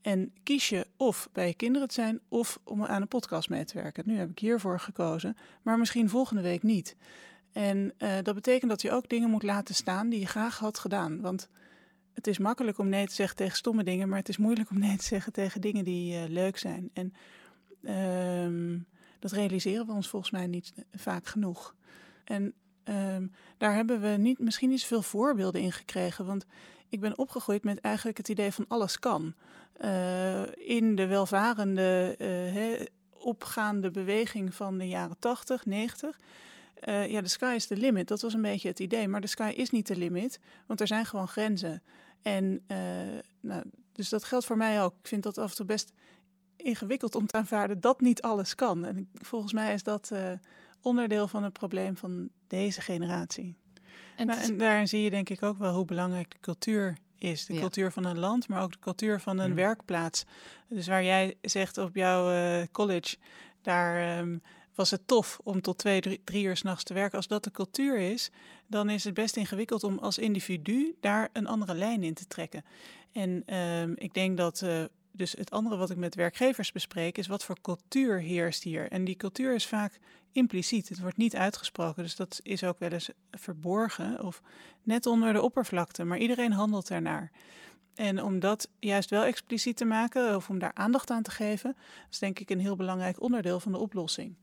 En kies je of bij je kinderen te zijn of om aan een podcast mee te werken. Nu heb ik hiervoor gekozen, maar misschien volgende week niet. En uh, dat betekent dat je ook dingen moet laten staan die je graag had gedaan. Want het is makkelijk om nee te zeggen tegen stomme dingen, maar het is moeilijk om nee te zeggen tegen dingen die uh, leuk zijn. En uh, dat realiseren we ons volgens mij niet vaak genoeg. En Um, daar hebben we niet, misschien niet zoveel voorbeelden in gekregen. Want ik ben opgegroeid met eigenlijk het idee van alles kan. Uh, in de welvarende, he, opgaande beweging van de jaren 80, 90. Uh, ja, de sky is the limit. Dat was een beetje het idee. Maar de sky is niet de limit, want er zijn gewoon grenzen. En nou, dus dat geldt voor mij ook. Ik vind dat af en toe best ingewikkeld om te aanvaarden dat niet alles kan. En volgens mij is dat onderdeel van het probleem van deze generatie. En, nou, en daarin zie je denk ik ook wel hoe belangrijk de cultuur is. De ja. cultuur van een land, maar ook de cultuur van een mm. werkplaats. Dus waar jij zegt op jouw uh, college, daar um, was het tof om tot twee, drie, drie uur s'nachts te werken. Als dat de cultuur is, dan is het best ingewikkeld om als individu daar een andere lijn in te trekken. En um, ik denk dat uh, dus het andere wat ik met werkgevers bespreek, is wat voor cultuur heerst hier. En die cultuur is vaak impliciet. Het wordt niet uitgesproken, dus dat is ook wel eens verborgen of net onder de oppervlakte. Maar iedereen handelt ernaar. En om dat juist wel expliciet te maken, of om daar aandacht aan te geven, is denk ik een heel belangrijk onderdeel van de oplossing.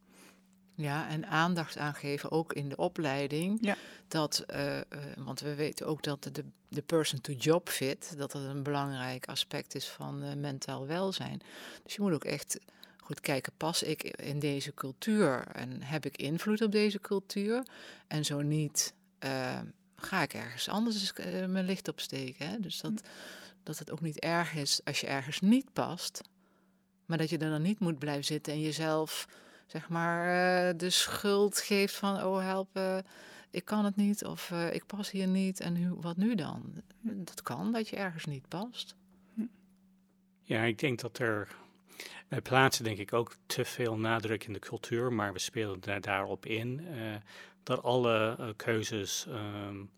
Ja, en aandacht aangeven ook in de opleiding. Ja. Dat, uh, uh, want we weten ook dat de, de person-to-job fit, dat dat een belangrijk aspect is van uh, mentaal welzijn. Dus je moet ook echt goed kijken, pas ik in deze cultuur en heb ik invloed op deze cultuur? En zo niet, ga ik ergens anders mijn licht opsteken. Hè? Dus dat, hm. dat het ook niet erg is als je ergens niet past, maar dat je er dan niet moet blijven zitten en jezelf zeg maar, uh, de schuld geeft van, oh help, uh, ik kan het niet of uh, ik pas hier niet en wat nu dan? Dat kan, dat je ergens niet past. Ja, ik denk dat er, wij plaatsen denk ik ook te veel nadruk in de cultuur, maar we spelen daar, daarop in, dat alle keuzes um,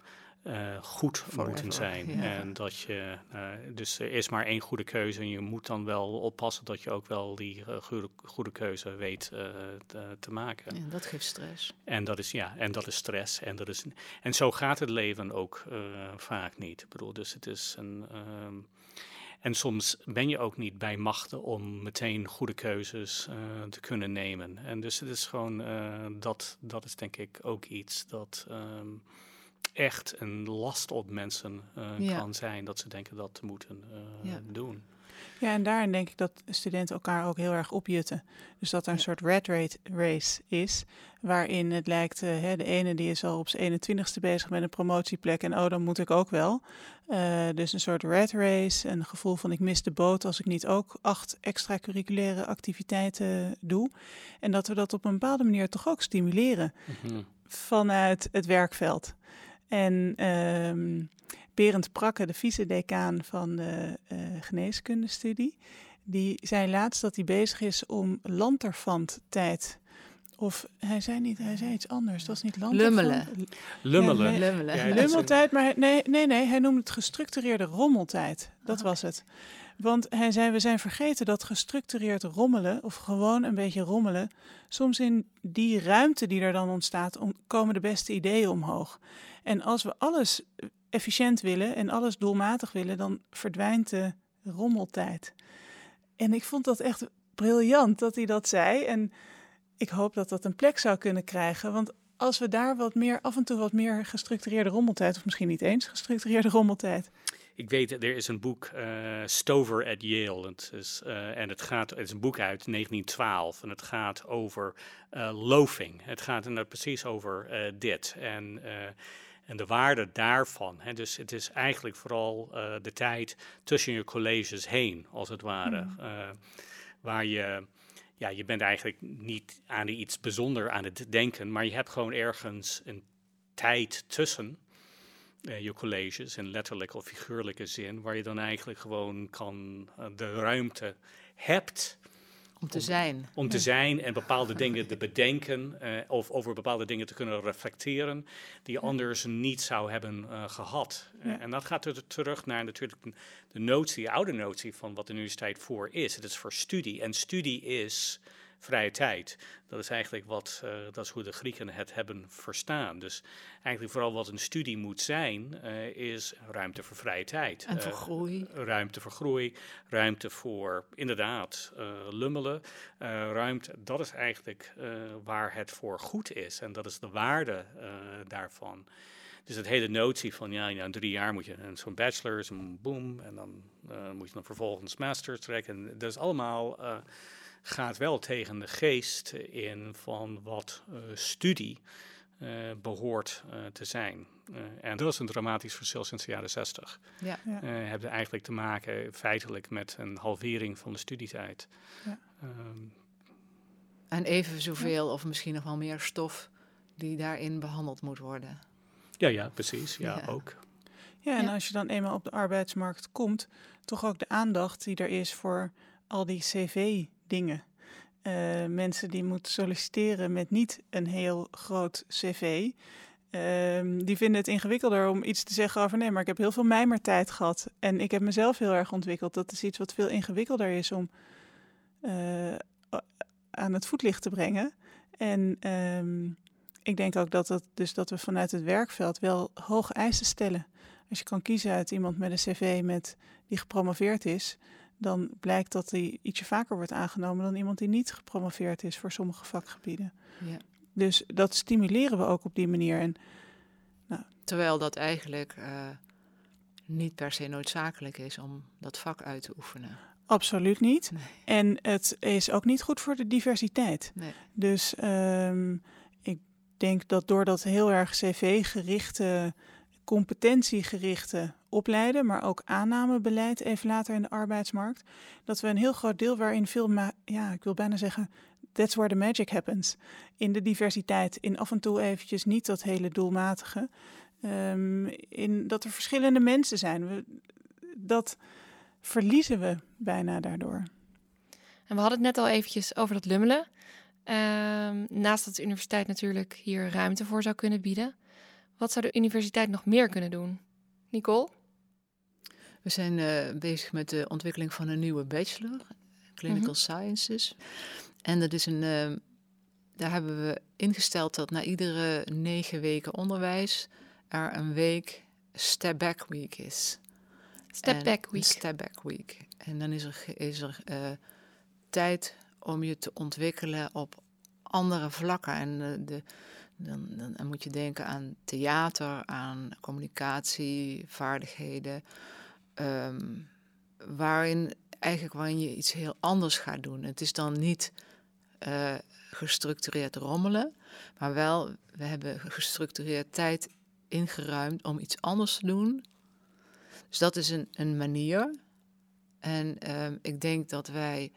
uh, goed Forever, moeten zijn. ja. En dat je, uh, dus er is maar één goede keuze en je moet dan wel oppassen dat je ook wel die uh, goede, goede keuze weet te, te, maken. Ja, dat geeft stress. En dat is, ja, en dat is stress. En, dat is, en zo gaat het leven ook vaak niet. Ik bedoel, dus het is een. Um, en soms ben je ook niet bij machten om meteen goede keuzes te kunnen nemen. En dus het is gewoon, dat, dat is denk ik ook iets dat. Um, echt een last op mensen ja. kan zijn dat ze denken dat te moeten ja. doen. Ja, en daarin denk ik dat studenten elkaar ook heel erg opjutten. Dus dat er een ja. soort red rate race is, waarin het lijkt, uh, hè, de ene die is al op zijn 21ste bezig met een promotieplek en oh, dan moet ik ook wel. Uh, dus een soort red race, een gevoel van ik mis de boot als ik niet ook acht extracurriculaire activiteiten doe. En dat we dat op een bepaalde manier toch ook stimuleren mm -hmm. vanuit het werkveld. En um, Berend Prakke, de vice-decaan van de uh, geneeskundestudie, die zei laatst dat hij bezig is om lanterfanttijd. Of hij zei niet, hij zei iets anders. Dat is niet lanterfant. Lummelen. Lummelen. Ja, Lummelen. Ja, Lummeltijd, maar nee, nee, nee, hij noemde het gestructureerde rommeltijd. Dat was het. Want hij zei, we zijn vergeten dat gestructureerd rommelen, of gewoon een beetje rommelen, soms in die ruimte die er dan ontstaat, om, komen de beste ideeën omhoog. En als we alles efficiënt willen en alles doelmatig willen, dan verdwijnt de rommeltijd. En ik vond dat echt briljant dat hij dat zei. En ik hoop dat dat een plek zou kunnen krijgen. Want als we daar wat meer, af en toe wat meer gestructureerde rommeltijd, of misschien niet eens gestructureerde rommeltijd. Ik weet, er is een boek, uh, Stover at Yale. Het is, uh, en het, gaat, het is een boek uit 1912 en het gaat over uh, loafing. Het gaat er precies over dit. En en de waarde daarvan. Hè, dus het is eigenlijk vooral de tijd tussen je colleges heen, als het ware. Mm. Uh, waar je, ja, je bent eigenlijk niet aan iets bijzonder aan het denken, maar je hebt gewoon ergens een tijd tussen uh, je colleges, in letterlijke of figuurlijke zin, waar je dan eigenlijk gewoon kan de ruimte hebt om te zijn. Om, te zijn en bepaalde dingen te bedenken uh, of over bepaalde dingen te kunnen reflecteren die je anders niet zou hebben gehad. Ja. En dat gaat er terug naar natuurlijk de notie, de oude notie van wat de universiteit voor is. Het is voor studie en studie is vrije tijd. Dat is eigenlijk wat, uh, dat is hoe de Grieken het hebben verstaan. Dus eigenlijk vooral wat een studie moet zijn, uh, is ruimte voor vrije tijd. En voor uh, groei. ruimte voor groei, ruimte voor inderdaad lummelen. ruimte, dat is eigenlijk waar het voor goed is. En dat is de waarde daarvan. Dus het hele notie van, ja, in drie jaar moet je zo'n bachelor, zo'n boom, en dan moet je dan vervolgens master trekken. En dat is allemaal gaat wel tegen de geest in van wat uh, studie uh, behoort uh, te zijn. en dat is een dramatisch verschil sinds de jaren 60. Ja. ja. hebben eigenlijk te maken feitelijk met een halvering van de studietijd. Ja. Um, en even zoveel of misschien nog wel meer stof die daarin behandeld moet worden. Ja, ja, precies. Ja, ja. ook. Ja, en als je dan eenmaal op de arbeidsmarkt komt, toch ook de aandacht die er is voor al die cv dingen. Uh, mensen die moeten solliciteren met niet een heel groot cv. Uh, die vinden het ingewikkelder om iets te zeggen over nee, maar ik heb heel veel mijmertijd gehad. En ik heb mezelf heel erg ontwikkeld. Dat is iets wat veel ingewikkelder is om uh, aan het voetlicht te brengen. En um, ik denk ook dat, het, dus dat we vanuit het werkveld wel hoge eisen stellen. Als je kan kiezen uit iemand met een cv met, die gepromoveerd is, dan blijkt dat hij ietsje vaker wordt aangenomen dan iemand die niet gepromoveerd is voor sommige vakgebieden. Ja. Dus dat stimuleren we ook op die manier. En, nou. Terwijl dat eigenlijk uh, niet per se noodzakelijk is om dat vak uit te oefenen. Absoluut niet. Nee. En het is ook niet goed voor de diversiteit. Nee. Dus um, ik denk dat door dat heel erg cv-gerichte, competentiegerichte opleiden, maar ook aannamebeleid even later in de arbeidsmarkt, dat we een heel groot deel waarin veel, ja, ik wil bijna zeggen, that's where the magic happens. In de diversiteit, in af en toe eventjes niet dat hele doelmatige, um, in dat er verschillende mensen zijn. We, dat verliezen we bijna daardoor. En we hadden het net al eventjes over dat lummelen. Um, naast dat de universiteit natuurlijk hier ruimte voor zou kunnen bieden. Wat zou de universiteit nog meer kunnen doen? Nicole? We zijn uh, bezig met de ontwikkeling van een nieuwe bachelor, Clinical mm -hmm. Sciences. En dat is een, uh, daar hebben we ingesteld dat na iedere negen weken onderwijs er een week Step Back Week is. Step Back Week. Step Back Week. En dan is er, is er uh, tijd om je te ontwikkelen op andere vlakken. En de, dan, dan, moet je denken aan theater, aan communicatie, vaardigheden. Um, waarin eigenlijk waarin je iets heel anders gaat doen. Het is dan niet uh, gestructureerd rommelen, maar wel we hebben gestructureerd tijd ingeruimd om iets anders te doen. Dus dat is een, een manier. En um, ik denk dat wij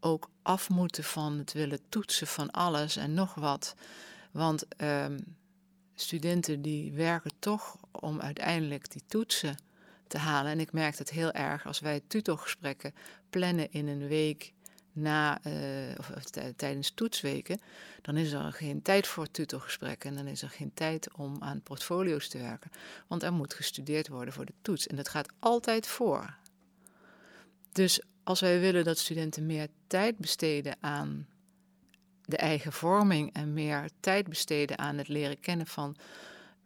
ook af moeten van het willen toetsen van alles en nog wat. Want um, studenten die werken toch om uiteindelijk die toetsen te halen. En ik merk het heel erg als wij tutorgesprekken plannen in een week na, uh, of, of tijdens toetsweken, dan is er geen tijd voor tutorgesprekken en dan is er geen tijd om aan portfolio's te werken. Want er moet gestudeerd worden voor de toets en dat gaat altijd voor. Dus als wij willen dat studenten meer tijd besteden aan de eigen vorming en meer tijd besteden aan het leren kennen van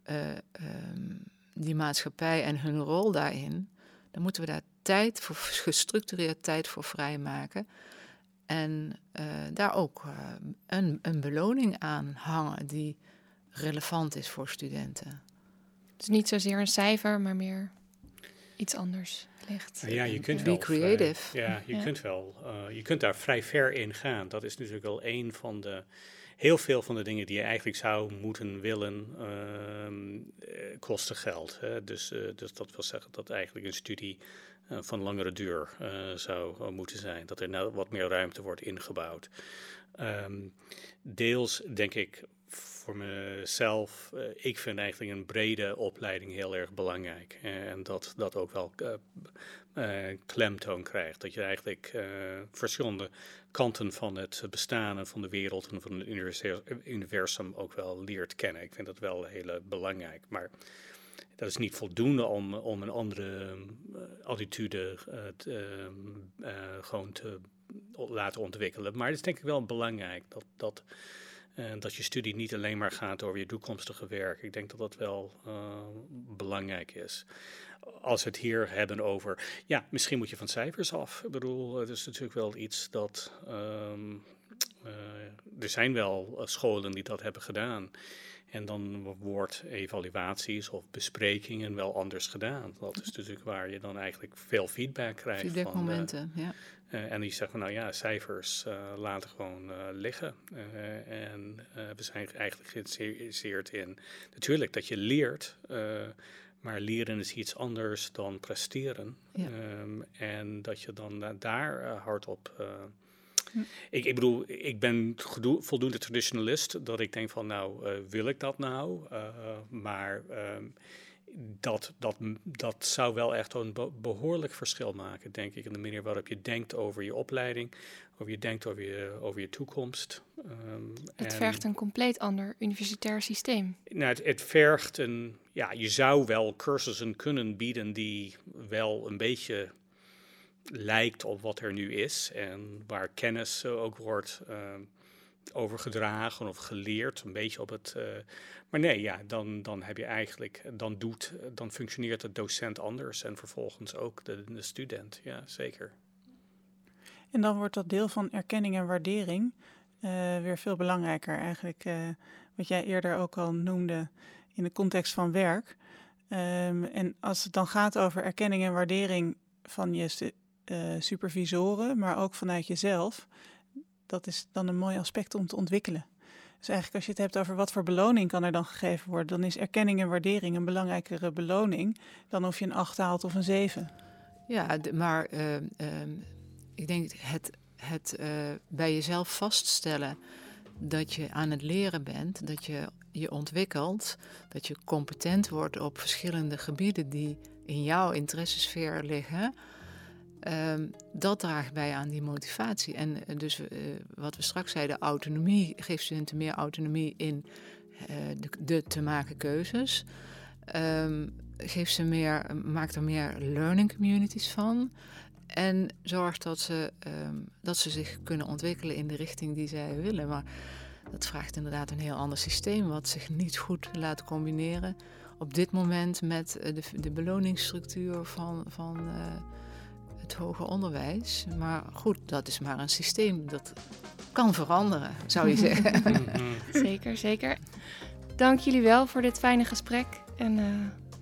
uh, um, die maatschappij en hun rol daarin, dan moeten we daar tijd voor, gestructureerd tijd voor vrijmaken. En uh, daar ook uh, een, een beloning aan hangen die relevant is voor studenten. Dus niet zozeer een cijfer, maar meer iets anders ligt. Ja, je kunt Be wel creative. Vrij, ja, je ja. kunt wel. Uh, je kunt daar vrij ver in gaan. Dat is natuurlijk wel een van de heel veel van de dingen die je eigenlijk zou moeten willen, uh, kosten geld. Hè? Dus, uh, dus dat wil zeggen dat eigenlijk een studie van langere duur zou moeten zijn. Dat er nou wat meer ruimte wordt ingebouwd. Um, deels denk ik voor mezelf, uh, ik vind eigenlijk een brede opleiding heel erg belangrijk. En dat dat ook wel uh, klemtoon krijgt. Dat je eigenlijk verschillende kanten van het bestaan en van de wereld en van het universum ook wel leert kennen. Ik vind dat wel heel belangrijk. Maar dat is niet voldoende om, om een andere attitude te, gewoon te laten ontwikkelen. Maar het is denk ik wel belangrijk dat. dat en dat je studie niet alleen maar gaat over je toekomstige werk. Ik denk dat dat wel uh, belangrijk is. Als we het hier hebben over, ja, misschien moet je van cijfers af. Ik bedoel, het is natuurlijk wel iets dat. Um, uh, er zijn wel scholen die dat hebben gedaan. En dan wordt evaluaties of besprekingen wel anders gedaan. Dat is natuurlijk waar je dan eigenlijk veel feedback krijgt. Feedbackmomenten, uh, ja. Uh, en die zeggen, nou ja, cijfers uh, laten gewoon uh, liggen. en we zijn eigenlijk geïnteresseerd in, natuurlijk dat je leert, maar leren is iets anders dan presteren. Ja. Um, en dat je dan daar hardop... Hm. Ik, ik, bedoel, ik ben voldoende traditionalist dat ik denk van, nou, wil ik dat nou? maar... Um, dat, dat, dat zou wel echt een behoorlijk verschil maken, denk ik, in de manier waarop je denkt over je opleiding, over je denkt over je, over je toekomst. Um, het vergt een compleet ander universitair systeem. Nou, het, het, vergt een, ja, je zou wel cursussen kunnen bieden die wel een beetje lijkt op wat er nu is en waar kennis ook wordt. Um, overgedragen of geleerd, een beetje op het. Uh, maar nee, ja, dan, dan heb je eigenlijk, dan doet, dan functioneert de docent anders en vervolgens ook de, de student. Ja, zeker. En dan wordt dat deel van erkenning en waardering uh, weer veel belangrijker. Eigenlijk uh, wat jij eerder ook al noemde in de context van werk. Um, en als het dan gaat over erkenning en waardering van je supervisoren, maar ook vanuit jezelf, dat is dan een mooi aspect om te ontwikkelen. Dus eigenlijk als je het hebt over wat voor beloning kan er dan gegeven worden, dan is erkenning en waardering een belangrijkere beloning dan of je een 8 haalt of een 7. Ja, maar uh, uh, ik denk het, het uh, bij jezelf vaststellen dat je aan het leren bent, dat je je ontwikkelt, dat je competent wordt op verschillende gebieden die in jouw interessesfeer liggen. Um, dat draagt bij aan die motivatie. En dus uh, wat we straks zeiden, autonomie, geeft studenten meer autonomie in de, de, te maken keuzes. Um, geeft ze meer, maakt er meer learning communities van. En zorgt dat ze, ehm, dat ze zich kunnen ontwikkelen in de richting die zij willen. Maar dat vraagt inderdaad een heel ander systeem, wat zich niet goed laat combineren op dit moment met eh, de, de beloningsstructuur van, van het hoger onderwijs. Maar goed, dat is maar een systeem dat kan veranderen, zou je zeggen. zeker, zeker. Dank jullie wel voor dit fijne gesprek en uh,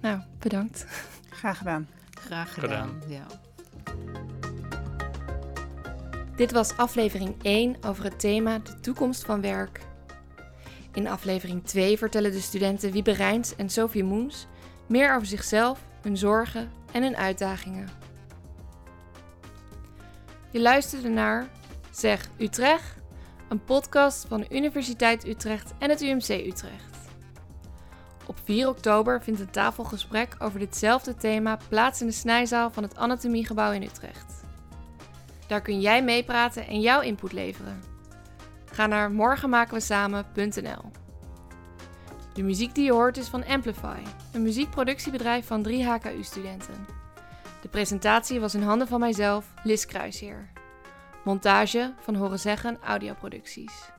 nou, bedankt. Graag gedaan. Graag gedaan, ja. Dit was aflevering 1 over het thema de toekomst van werk. In aflevering 2 vertellen de studenten Wiebe Rijns en Sophie Moens meer over zichzelf, hun zorgen en hun uitdagingen. Je luisterde naar Zeg Utrecht, een podcast van de Universiteit Utrecht en het UMC Utrecht. Op 4 oktober vindt een tafelgesprek over ditzelfde thema plaats in de snijzaal van het Anatomiegebouw in Utrecht. Daar kun jij meepraten en jouw input leveren. Ga naar morgenmakenwesamen.nl. De muziek die je hoort is van Amplify, een muziekproductiebedrijf van drie HKU-studenten. De presentatie was in handen van mijzelf, Lis Kruisheer. Montage van Horen Zeggen Audioproducties.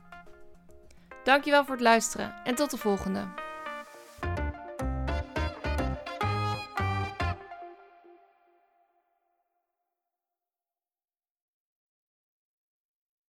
Dankjewel voor het luisteren en tot de volgende.